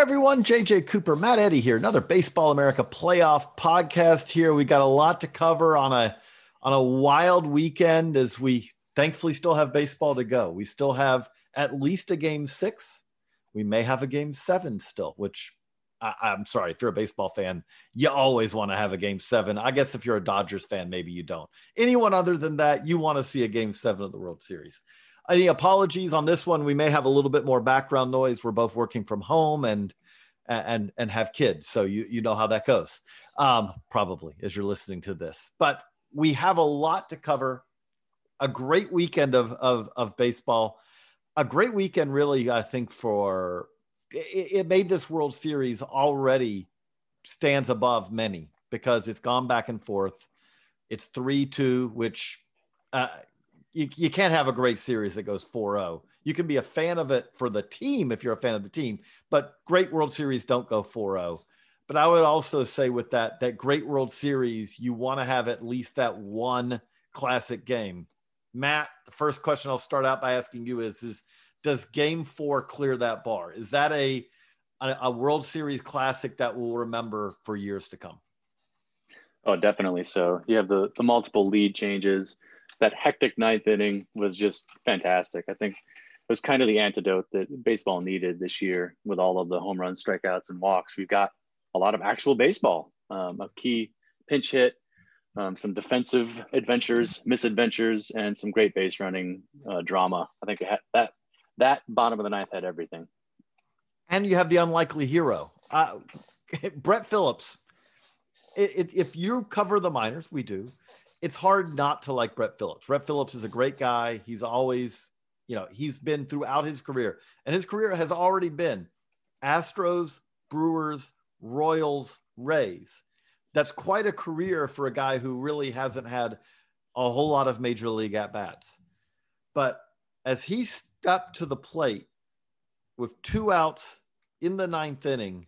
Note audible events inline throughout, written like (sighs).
Everyone, JJ Cooper, Matt Eddy here. Another Baseball America playoff podcast here. We got a lot to cover on a on a wild weekend as we thankfully still have baseball to go. We still have at least a game 6. We may have a game 7 still, which I, I'm sorry, if you're a baseball fan, you always want to have a game 7. I guess if you're a Dodgers fan, maybe you don't. Anyone other than that, you want to see a game 7 of the World Series any apologies on this one. We may have a little bit more background noise. We're both working from home and and and have kids so you you know how that goes. Um probably as you're listening to this. But we have a lot to cover. A great weekend of of, of baseball. A great weekend really i think for it, it made this world series already stands above many because it's gone back and forth. It's 3-2 which uh, you, you can't have a great series that goes 4-0 you can be a fan of it for the team if you're a fan of the team but great world series don't go 4-0 but i would also say with that that great world series you want to have at least that one classic game. Matt the first question i'll start out by asking you is is does game four clear that bar? Is that a a, a world series classic that we'll remember for years to come? Oh, definitely so. You have the the multiple lead changes. That hectic ninth inning was just fantastic. I think it was kind of the antidote that baseball needed this year with all of the home runs, strikeouts, and walks. We've got a lot of actual baseball, um, a key pinch hit, um, some defensive adventures, misadventures, and some great base running uh, drama. I think that that bottom of the ninth had everything. and you have the unlikely hero uh, (laughs) brett phillips if you cover the minors we do it's hard not to like brett phillips. Brett phillips is a great guy. He's always you know he's been throughout his career and his career has already been astros brewers royals rays. That's quite a career for a guy who really hasn't had a whole lot of major league at bats but as he stepped to the plate with two outs in the ninth inning,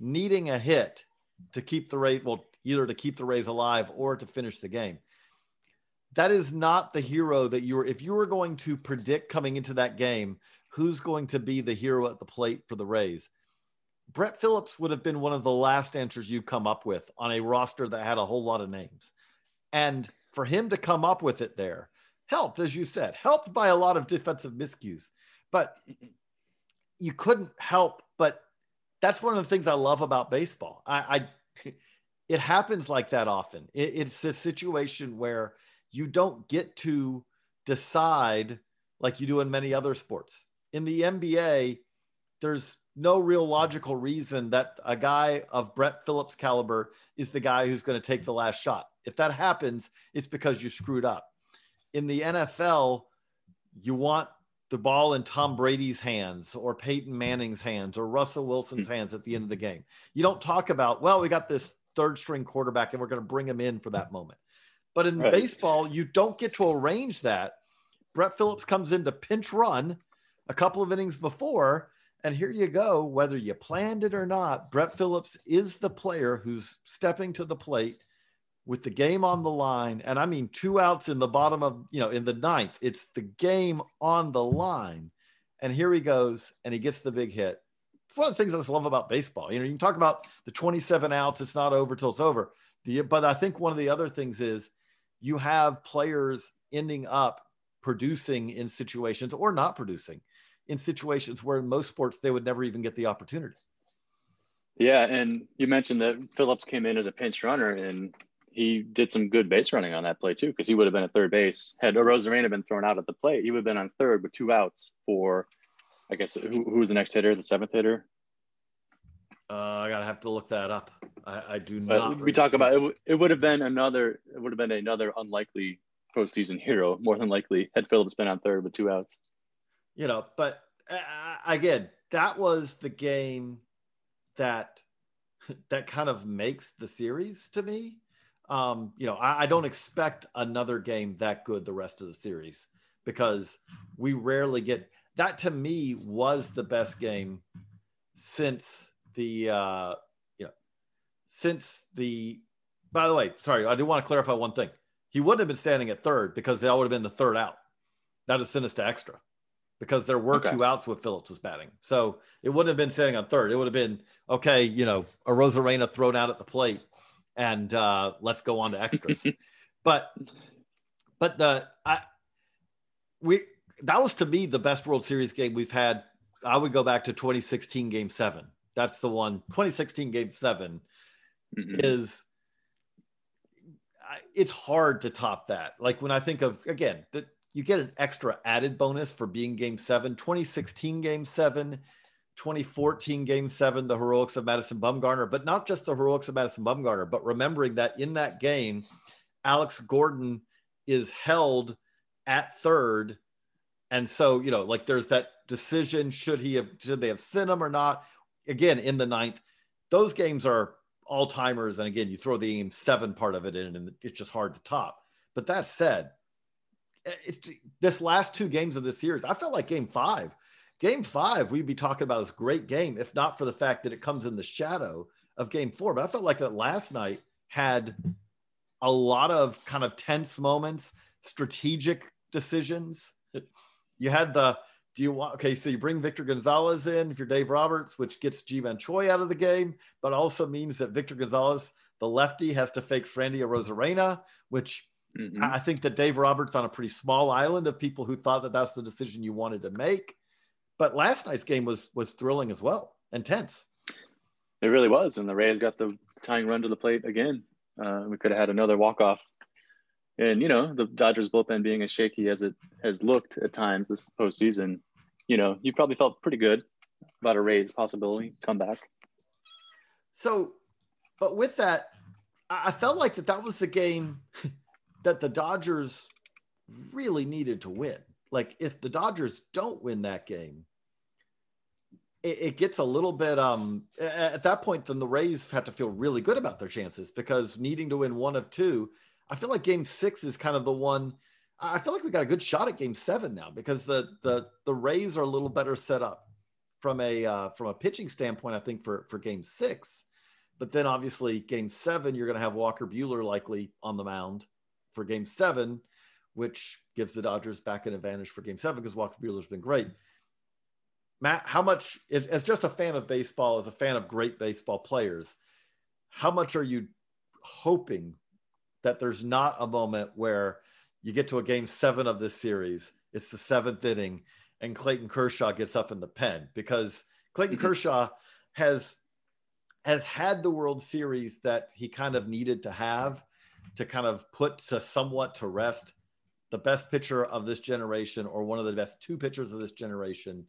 needing a hit to keep the Rays, well, either to keep the Rays alive or to finish the game. That is not the hero that you were, if you were going to predict coming into that game, who's going to be the hero at the plate for the Rays. Brett Phillips would have been one of the last answers you come up with on a roster that had a whole lot of names. And for him to come up with it there helped, as you said, helped by a lot of defensive miscues. But you couldn't help but that's one of the things I love about baseball. I, I (laughs) it happens like that often. It, it's a situation where you don't get to decide like you do in many other sports. In the NBA, there's no real logical reason that a guy of Brett Phillips caliber is the guy who's going to take the last shot. If that happens, it's because you screwed up. In the NFL, you want the ball in Tom Brady's hands or Peyton Manning's hands or Russell Wilson's hmm. hands at the end of the game. You don't talk about, well, we got this third string quarterback and we're going to bring him in for that moment. But in Right. baseball, you don't get to arrange that. Brett Phillips comes in to pinch run a couple of innings before, and here you go. Whether you planned it or not, Brett Phillips is the player who's stepping to the plate with the game on the line. And I mean, two outs in the bottom of, you know, in the ninth, it's the game on the line. And here he goes, and he gets the big hit. one of the things I just love about baseball. You know, you can talk about the 27 outs, it's not over till it's over. The, but I think one of the other things is you have players ending up producing in situations or not producing in situations where in most sports they would never even get the opportunity. Yeah, and you mentioned that Phillips came in as a pinch runner, and he did some good base running on that play too, because he would have been at third base had Arozarena been thrown out at the plate. He would have been on third with two outs for, I guess, who, who was the next hitter? The seventh hitter. Uh, I gotta have to look that up. I, I do But not. we talk about it. It would have been another. It would have been another unlikely postseason hero, more than likely, had Phillips been on third with two outs. you know, but uh, again, that was the game that (laughs) that kind of makes the series to me. Um, you know, I, I don't expect another game that good the rest of the series because we rarely get that. To me, was the best game since the uh, since the. By the way, sorry, I do want to clarify one thing. He wouldn't have been standing at third because that would have been the third out. That is sent us to extra because there were Okay. two outs with Phillips was batting. So it wouldn't have been standing on third. It would have been okay, you know, Arozarena thrown out at the plate and uh, let's go on to extras. (laughs) but but the I we that was to me the best World Series game we've had. I would go back to 2016 game seven. That's the one. 2016 game seven Mhm. is it's hard to top that. Like when I think of again that you get an extra added bonus for being game seven, 2016 game seven, 2014 game seven, the heroics of Madison Bumgarner, but not just the heroics of Madison Bumgarner, but remembering that in that game, Alex Gordon is held at third. And so, you know, like there's that decision should he have, should they have sent him or not? Again, in the ninth, those games are all timers. And again, you throw the game seven part of it in, and it's just hard to top. But that said, eh, it's this last two games of the series. I felt like game five, game five, we'd be talking about as great game, if not for the fact that it comes in the shadow of game four. But I felt like that last night had a lot of kind of tense moments, strategic decisions. You had the do you want okay, so you bring Victor Gonzalez in if you're Dave Roberts, which gets Ji-Man Choi out of the game, but also means that Victor Gonzalez, the lefty, has to fake Randy Arozarena, which Mhm. I I think that Dave Roberts on a pretty small island of people who thought that that's the decision you wanted to make. But last night's game was was thrilling as well and tense. It really was, and the Rays got the tying run to the plate again. Uh, we could have had another walk off, and you know the Dodgers bullpen being as shaky as it has looked at times this postseason, you know you probably felt pretty good about a Rays possibility comeback. So, but with that, I I felt like that that was the game (laughs) that the Dodgers really needed to win. Like if the Dodgers don't win that game, it, it gets a little bit um at that point then the Rays had to feel really good about their chances because needing to win one of two, I feel like game 6 is kind of the one I feel like we got a good shot at game 7 now because the the the Rays are a little better set up from a uh, from a pitching standpoint I think for for game 6. But then obviously game 7 you're going to have Walker Buehler likely on the mound for game 7 which gives the Dodgers back an advantage for game 7 because Walker Buehler's been great. Matt, how much, if, as just a fan of baseball, as a fan of great baseball players, how much are you hoping that there's not a moment where you get to a game seven of this series, it's the seventh inning, and Clayton Kershaw gets up in the pen? Because Clayton Mhm. Kershaw has has had the World Series that he kind of needed to have to kind of put to somewhat to rest the best pitcher of this generation or one of the best two pitchers of this generation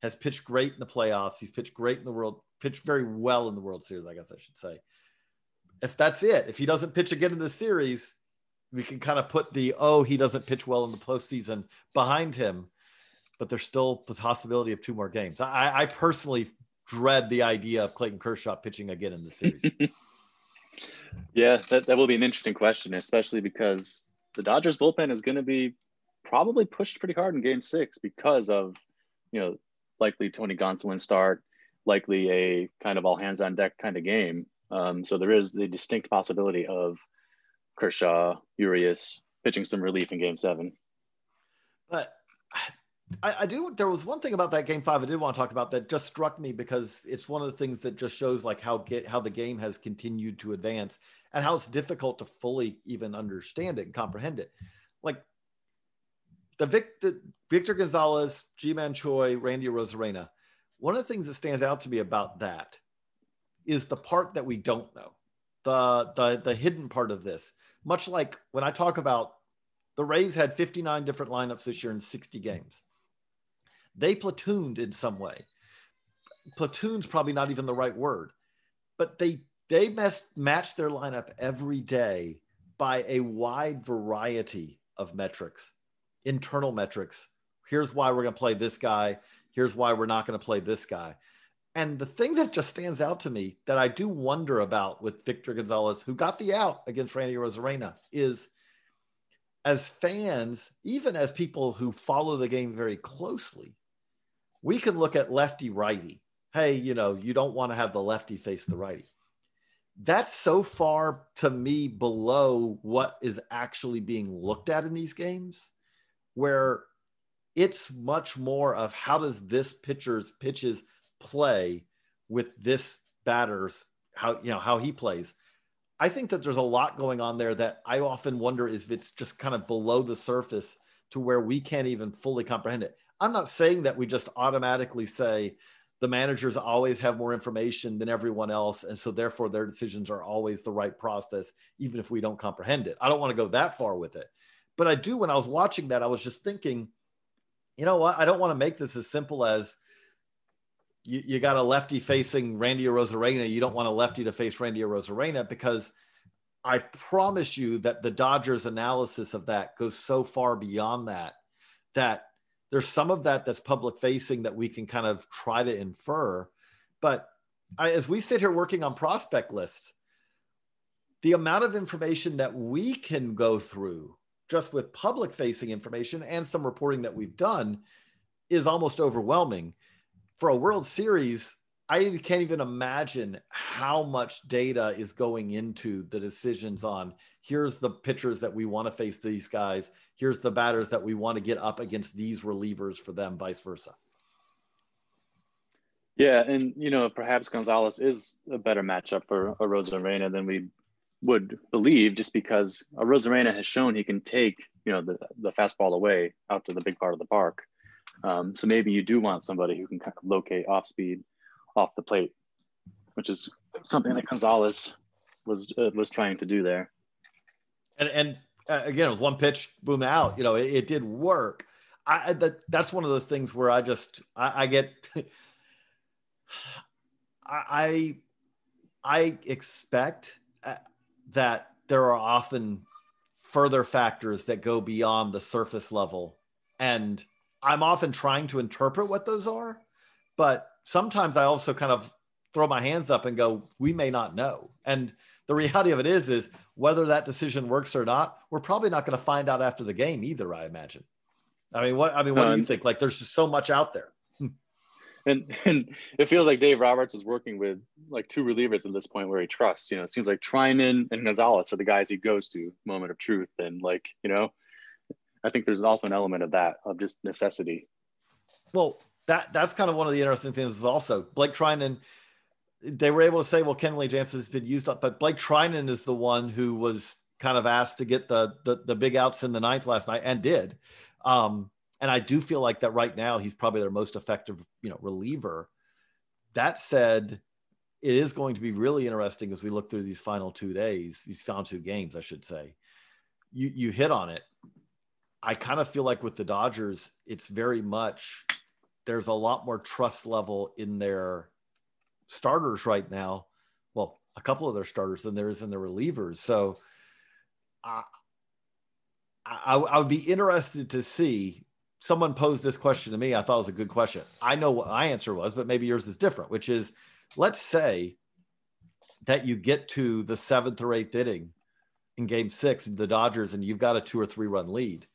has pitched great in the playoffs. He's pitched great in the world, pitched very well in the World Series, I guess I should say. If that's it, if he doesn't pitch again in the series, we can kind of put the oh, he doesn't pitch well in the postseason behind him, but there's still the possibility of two more games. I, I personally dread the idea of Clayton Kershaw pitching again in the series. (laughs) Yeah, that, that will be an interesting question, especially because the Dodgers bullpen is going to be probably pushed pretty hard in game six because of, you know, likely Tony Gonsolin start, likely a kind of all hands on deck kind of game. Um, so there is the distinct possibility of Kershaw, Urias pitching some relief in game seven. But I, I, do. There was one thing about that game five I did want to talk about that just struck me because it's one of the things that just shows like how get how the game has continued to advance and how it's difficult to fully even understand it and comprehend it. Like the, Vic, the Victor Gonzalez, Ji-Man Choi, Randy Arozarena. One of the things that stands out to me about that is the part that we don't know, the the the hidden part of this. Much like when I talk about the Rays had 59 different lineups this year in 60 games they platooned in some way. Platoon's probably not even the right word, but they they mess, match their lineup every day by a wide variety of metrics, internal metrics. Here's why we're going to play this guy. Here's why we're not going to play this guy. And the thing that just stands out to me that I do wonder about with Victor Gonzalez, who got the out against Randy Arozarena, is as fans, even as people who follow the game very closely, we can look at lefty righty. Hey, you know, you don't want to have the lefty face the righty. That's so far to me below what is actually being looked at in these games, where it's much more of how does this pitcher's pitches play with this batter's how you know how he plays. I think that there's a lot going on there that I often wonder if it's just kind of below the surface to where we can't even fully comprehend it. I'm not saying that we just automatically say the managers always have more information than everyone else. And so therefore their decisions are always the right process, even if we don't comprehend it. I don't want to go that far with it. But I do, when I was watching that, I was just thinking, you know what? I don't want to make this as simple as you, you got a lefty facing Randy Arozarena. You don't want a lefty to face Randy Arozarena because I promise you that the Dodgers analysis of that goes so far beyond that, that there's some of that that's public facing that we can kind of try to infer. But I, as we sit here working on prospect lists, the amount of information that we can go through just with public facing information and some reporting that we've done is almost overwhelming. For a World Series, I can't even imagine how much data is going into the decisions on here's the pitchers that we want to face these guys, here's the batters that we want to get up against these relievers for them, vice versa. Yeah, and you know, perhaps Gonzalez is a better matchup for Arozarena than we would believe, just because Arozarena has shown he can take you know the the fastball away out to the big part of the park. Um, so maybe you do want somebody who can kind of locate off speed off the plate, which is something that Gonzalez was uh, was trying to do there. And and uh, again, it was one pitch, boom out. You know, it, it did work. I that that's one of those things where I just I, I get (sighs) I I expect uh, that there are often further factors that go beyond the surface level and I'm often trying to interpret what those are, but sometimes I also kind of throw my hands up and go, we may not know. And the reality of it is, is whether that decision works or not, we're probably not going to find out after the game either. I imagine. I mean, what I mean, what um, do you think? Like, there's just so much out there. and (laughs) and it feels like Dave Roberts is working with like two relievers at this point where he trusts. You know, it seems like Treinen and Gonzalez are the guys he goes to moment of truth, and like you know, I think there's also an element of that of just necessity. Well, that that's kind of one of the interesting things. Also, Blake Treinen, they were able to say, well, Kenley Jansen has been used up, but Blake Treinen is the one who was kind of asked to get the the, the big outs in the ninth last night and did. Um, and I do feel like that right now he's probably their most effective, you know, reliever. That said, it is going to be really interesting as we look through these final two days, these final two games, I should say. You you hit on it. I kind of feel like with the Dodgers, it's very much there's a lot more trust level in their starters right now. Well, a couple of their starters than there is in the relievers. So I, I would be interested to see someone posed this question to me. I thought it was a good question. I know what my answer was, but maybe yours is different, which is let's say that you get to the seventh or eighth inning in game six the Dodgers and you've got a two or three run lead.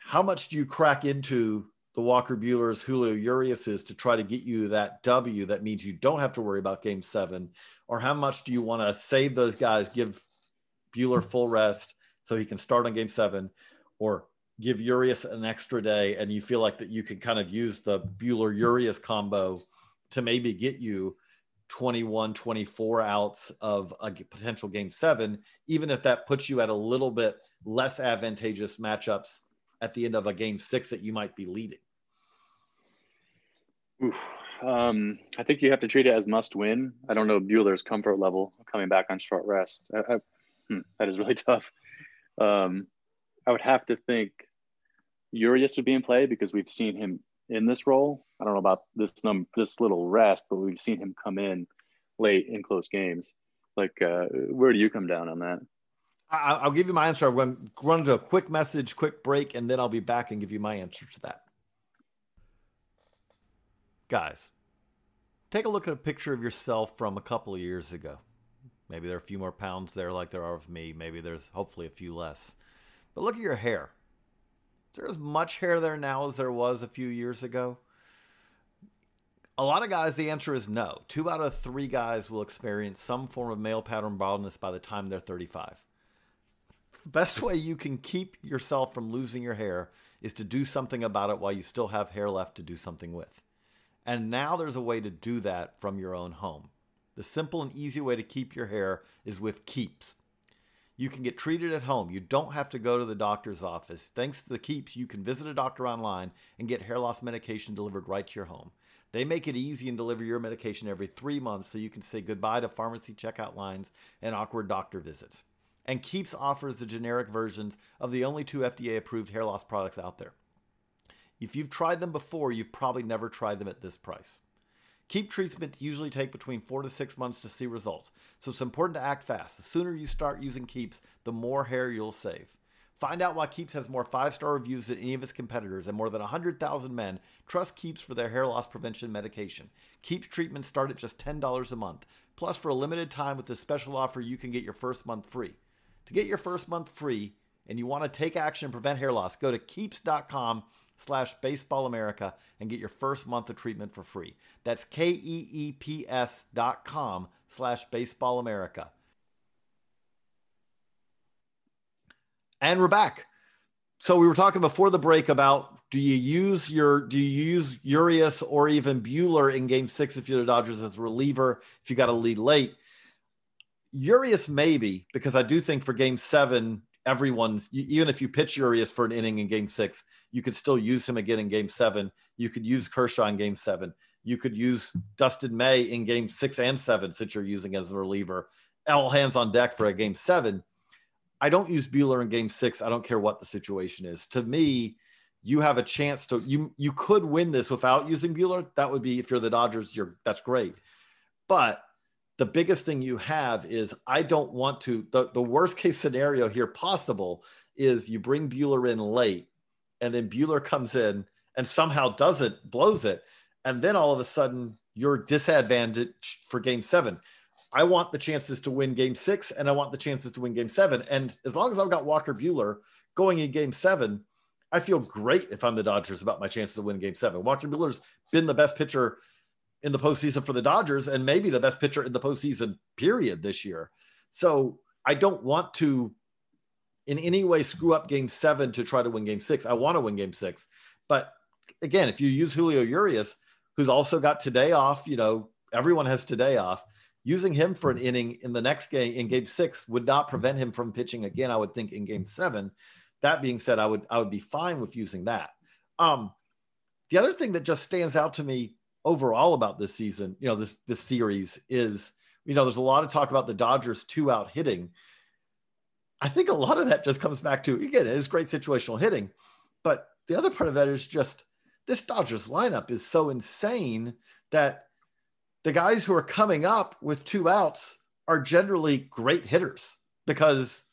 How much do you crack into the Walker Buehler's, Julio Uriases to try to get you that W that means you don't have to worry about game seven? Or how much do you want to save those guys, give Buehler full rest so he can start on game seven? Or give Urias an extra day and you feel like that you can kind of use the Buehler Urias combo to maybe get you 21, 24 outs of a potential game seven, even if that puts you at a little bit less advantageous matchups at the end of a game six that you might be leading? Oof. Um, I think you have to treat it as must win. I don't know Buehler's comfort level coming back on short rest. I, I, hmm, that is really (laughs) tough. Um, I would have to think Urias would be in play because we've seen him in this role. I don't know about this num this little rest, but we've seen him come in late in close games. Like, uh, where do you come down on that? I'll give you my answer. I'm going to run to a quick message, quick break, and then I'll be back and give you my answer to that. Guys, take a look at a picture of yourself from a couple of years ago. Maybe there are a few more pounds there, like there are of me. Maybe there's hopefully a few less. But look at your hair. Is there as much hair there now as there was a few years ago? A lot of guys, the answer is no. Two out of three guys will experience some form of male pattern baldness by the time they're 35. Best way you can keep yourself from losing your hair is to do something about it while you still have hair left to do something with. And now there's a way to do that from your own home. The simple and easy way to keep your hair is with Keeps. You can get treated at home. You don't have to go to the doctor's office. Thanks to the Keeps, you can visit a doctor online and get hair loss medication delivered right to your home. They make it easy and deliver your medication every three months so you can say goodbye to pharmacy checkout lines and awkward doctor visits. And Keeps offers the generic versions of the only two FDA approved hair loss products out there. If you've tried them before, you've probably never tried them at this price. Keep treatments usually take between four to six months to see results, so it's important to act fast. The sooner you start using Keeps, the more hair you'll save. Find out why Keeps has more five star reviews than any of its competitors, and more than 100,000 men trust Keeps for their hair loss prevention medication. Keeps treatments start at just $10 a month. Plus, for a limited time with this special offer, you can get your first month free. To get your first month free, and you want to take action and prevent hair loss, go to keeps.com slash baseball America and get your first month of treatment for free. That's K-E-E-P-S dot com slash baseball America. And we're back. So we were talking before the break about do you use your do you use Urias or even Buehler in game six if you're the Dodgers as a reliever if you got a lead late? Urias maybe because I do think for game seven everyone's even if you pitch Urias for an inning in game six, you could still use him again in game seven. You could use Kershaw in game seven. You could use Dustin May in game six and seven, since you're using as a reliever. All hands on deck for a game seven. I don't use Buehler in game six. I don't care what the situation is. To me, you have a chance to you you could win this without using Buehler. That would be if you're the Dodgers, you're that's great. But the biggest thing you have is I don't want to the, the worst case scenario here possible is you bring Buehler in late and then Buehler comes in and somehow does it, blows it and then all of a sudden you're disadvantaged for game 7. I want the chances to win game 6 and I want the chances to win game 7 and as long as I've got Walker Buehler going in game 7 I feel great if I'm the Dodgers about my chances to win game 7. Walker Buehler's been the best pitcher in the postseason for the Dodgers and maybe the best pitcher in the postseason period this year. So I don't want to in any way screw up game seven to try to win game six. I want to win game six. But again, if you use Julio Urias, who's also got today off, you know, everyone has today off. Using him for an inning in the next game in game six would not prevent him from pitching again, I would think, in game seven. That being said, I would I would be fine with using that. Um, the other thing that just stands out to me overall about this season, you know, this this series is, you know, there's a lot of talk about the Dodgers two out hitting. I think a lot of that just comes back to again, it is great situational hitting, but the other part of that is just this Dodgers lineup is so insane that the guys who are coming up with two outs are generally great hitters because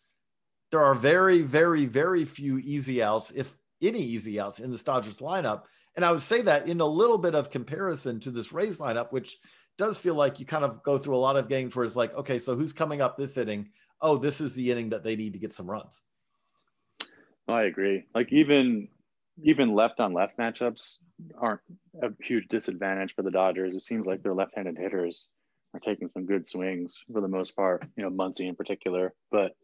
there are very, very, very few easy outs, if any easy outs in the Dodgers lineup. And I would say that in a little bit of comparison to this Rays lineup, which does feel like you kind of go through a lot of games where it's like, okay, so who's coming up this inning? Oh, this is the inning that they need to get some runs. I agree. Like even even left on left matchups aren't a huge disadvantage for the Dodgers. It seems like their left-handed hitters are taking some good swings for the most part. You know, Muncy in particular. But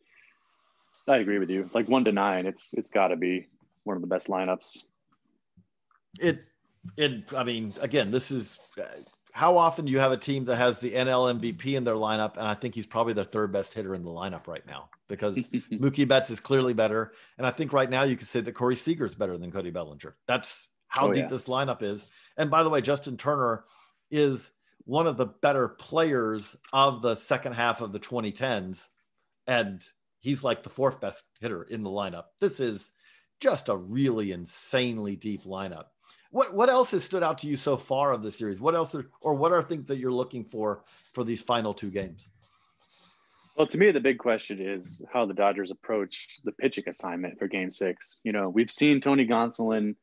I agree with you. Like one to nine, it's it's got to be one of the best lineups. It, it. I mean, again, this is uh, how often do you have a team that has the NL MVP in their lineup, and I think he's probably the third best hitter in the lineup right now because (laughs) Mookie Betts is clearly better, and I think right now you could say that Corey Seager is better than Cody Bellinger. That's how Oh, deep yeah. this lineup is. And by the way, Justin Turner is one of the better players of the second half of the 2010s, and he's like the fourth best hitter in the lineup. This is just a really insanely deep lineup. What what else has stood out to you so far of the series? What else are, or what are things that you're looking for for these final two games? Well, to me, the big question is how the Dodgers approached the pitching assignment for game six. You know, we've seen Tony Gonsolin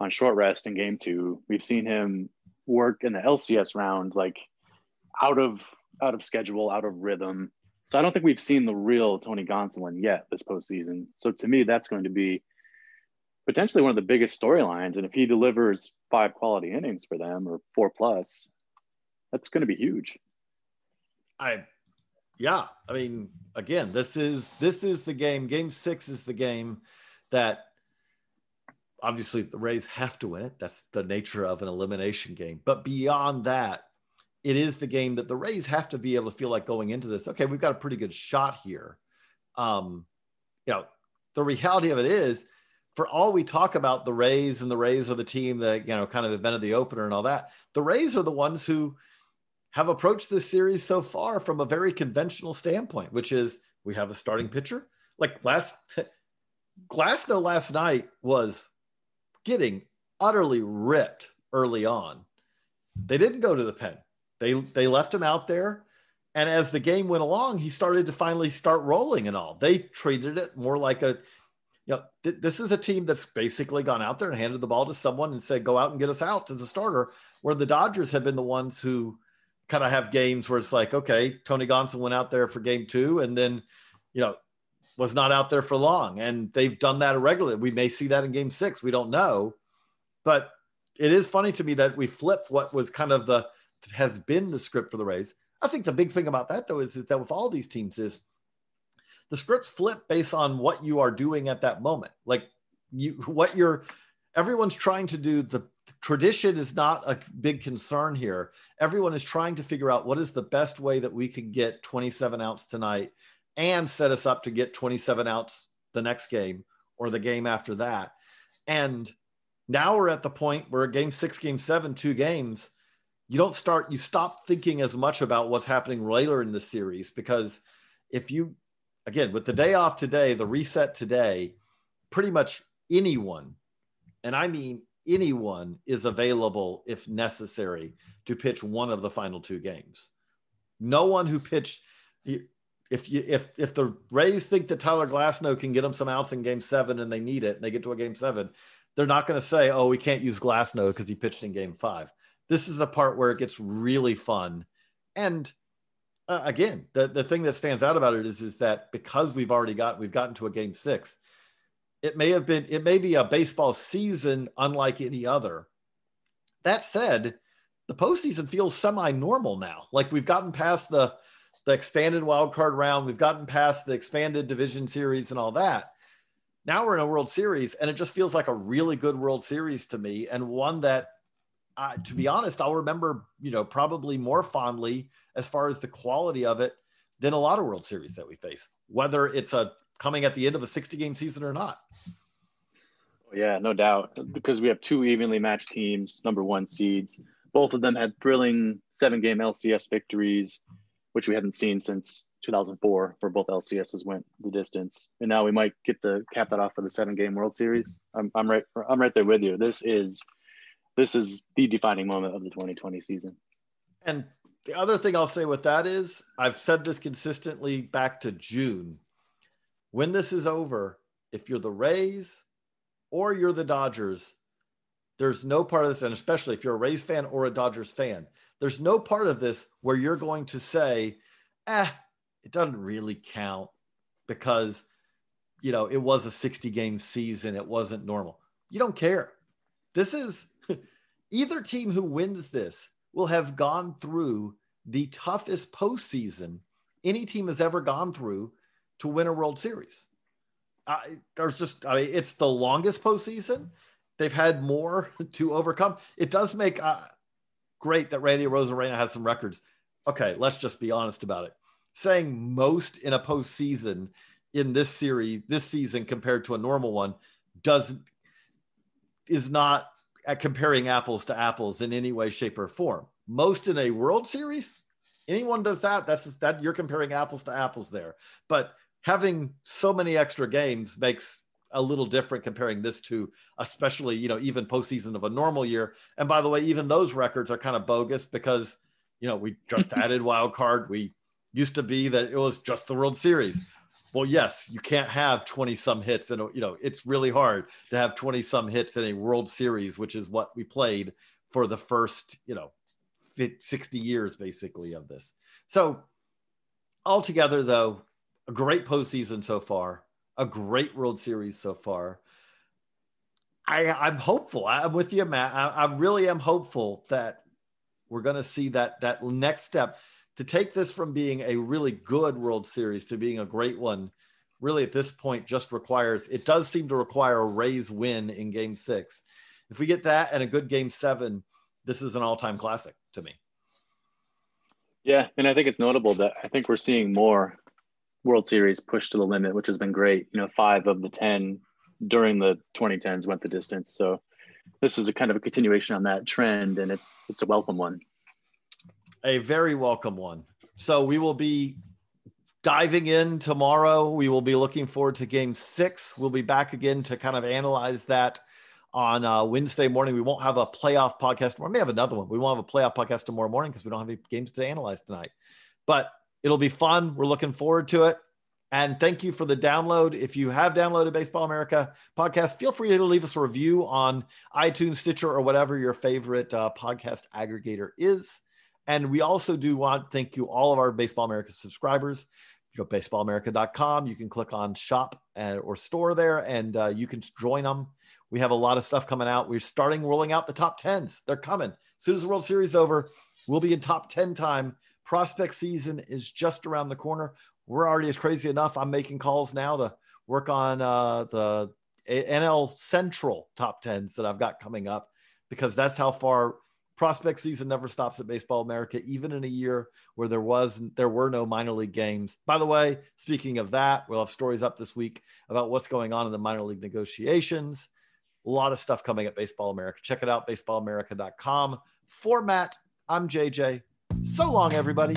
on short rest in game two. We've seen him work in the LCS round, like out of out of schedule, out of rhythm. So I don't think we've seen the real Tony Gonsolin yet this postseason. So to me, that's going to be potentially one of the biggest storylines. And if he delivers five quality innings for them or four plus, that's going to be huge. I yeah, I mean, again, this is this is the game. Game six is the game that obviously the Rays have to win it. That's the nature of an elimination game. But beyond that, it is the game that the Rays have to be able to feel like going into this. Okay, we've got a pretty good shot here. Um, you know, the reality of it is, for all we talk about the Rays and the Rays are the team that you know kind of invented the opener and all that, the Rays are the ones who have approached this series so far from a very conventional standpoint, which is we have a starting pitcher. Like last (laughs) Glasnow last night was getting utterly ripped early on. They didn't go to the pen. They they left him out there. And as the game went along, he started to finally start rolling and all. They treated it more like a, you know, th- this is a team that's basically gone out there and handed the ball to someone and said, go out and get us out as a starter. Where the Dodgers have been the ones who kind of have games where it's like, okay, Tony Gonson went out there for game two and then, you know, was not out there for long. And they've done that regularly. We may see that in game six. We don't know. But it is funny to me that we flipped what was kind of the has been the script for the Rays. I think the big thing about that though is, is that with all these teams is the scripts flip based on what you are doing at that moment. Like you what you're everyone's trying to do the tradition is not a big concern here. Everyone is trying to figure out what is the best way that we can get 27 outs tonight and set us up to get 27 outs the next game or the game after that. And now we're at the point where game six, game seven, two games, you don't start, you stop thinking as much about what's happening later in the series because if you, again, with the day off today, the reset today, pretty much anyone, and I mean anyone, is available if necessary to pitch one of the final two games. No one who pitched, if you if if the Rays think that Tyler Glasnow can get them some outs in Game Seven and they need it, and they get to a Game Seven, they're not going to say, "Oh, we can't use Glasnow because he pitched in Game Five. This is the part where it gets really fun, and uh, again, the the thing that stands out about it is is that because we've already got we've gotten to a Game Six, it may have been it may be a baseball season unlike any other. That said, the postseason feels semi-normal now. Like we've gotten past the the expanded wild card round. We've gotten past the expanded division series and all that. Now we're in a World Series, and it just feels like a really good World Series to me, and one that, uh, to be honest, I'll remember, you know, probably more fondly as far as the quality of it than a lot of World Series that we face, whether it's a coming at the end of a 60 game season or not. Yeah, no doubt. Because we have two evenly matched teams, number one seeds. Both of them had thrilling seven game LCS victories which we haven't seen since 2004 for both LCSs went the distance. And now we might get to cap that off for the seven game World Series. I'm, I'm right. I'm right there with you. This is, this is the defining moment of the 2020 season. And the other thing I'll say with that is I've said this consistently back to June. When this is over, if you're the Rays or you're the Dodgers, there's no part of this, and especially if you're a Rays fan or a Dodgers fan, there's no part of this where you're going to say, eh, it doesn't really count because, you know, it was a 60 game season. It wasn't normal. You don't care. This is either team who wins this will have gone through the toughest postseason any team has ever gone through to win a World Series. I, there's just, I mean, it's the longest postseason. They've had more (laughs) to overcome. It does make uh, great that Randy Arozarena has some records. Okay, let's just be honest about it. Saying most in a postseason in this series, this season compared to a normal one, does is not at comparing apples to apples in any way, shape, or form. Most in a World Series, anyone does that. That's just, that you're comparing apples to apples there. But having so many extra games makes a little different comparing this to especially you know even postseason of a normal year. And by the way, even those records are kind of bogus because you know we just (laughs) added wild card. We used to be that it was just the World Series. Well, yes, you can't have 20 some hits and you know it's really hard to have 20 some hits in a World Series, which is what we played for the first you know 60 years basically of this. So altogether, though, a great postseason so far, a great World Series so far. I, I'm hopeful. I'm with you, Matt. I, I really am hopeful that we're going to see that that next step to take this from being a really good World Series to being a great one. Really, at this point, just requires it does seem to require a Rays win in Game Six. If we get that and a good Game Seven, this is an all-time classic to me. Yeah, and I think it's notable that I think we're seeing more World Series pushed to the limit, which has been great. You know, five of the 10 during the 2010s went the distance. So this is a kind of a continuation on that trend, and it's it's a welcome one. A very welcome one. So we will be diving in tomorrow. We will be looking forward to game six. We'll be back again to kind of analyze that on uh, Wednesday morning. We won't have a playoff podcast. Tomorrow. We may have another one. We won't have a playoff podcast tomorrow morning because we don't have any games to analyze tonight. But It'll be fun. We're looking forward to it. And thank you for the download. If you have downloaded Baseball America podcast, feel free to leave us a review on iTunes, Stitcher, or whatever your favorite uh, podcast aggregator is. And we also do want to thank you all of our Baseball America subscribers. You go to baseballamerica.com. You can click on shop or store there and uh, you can join them. We have a lot of stuff coming out. We're starting rolling out the top 10s. They're coming. As soon as the World Series over, we'll be in top 10 time prospect season is just around the corner. We're already as crazy enough. I'm making calls now to work on uh, the NL Central top tens that I've got coming up because that's how far prospect season never stops at Baseball America, even in a year where there was there were no minor league games. By the way, speaking of that, we'll have stories up this week about what's going on in the minor league negotiations. A lot of stuff coming at Baseball America. Check it out, baseballamerica.com. For Matt, I'm JJ. So long, everybody.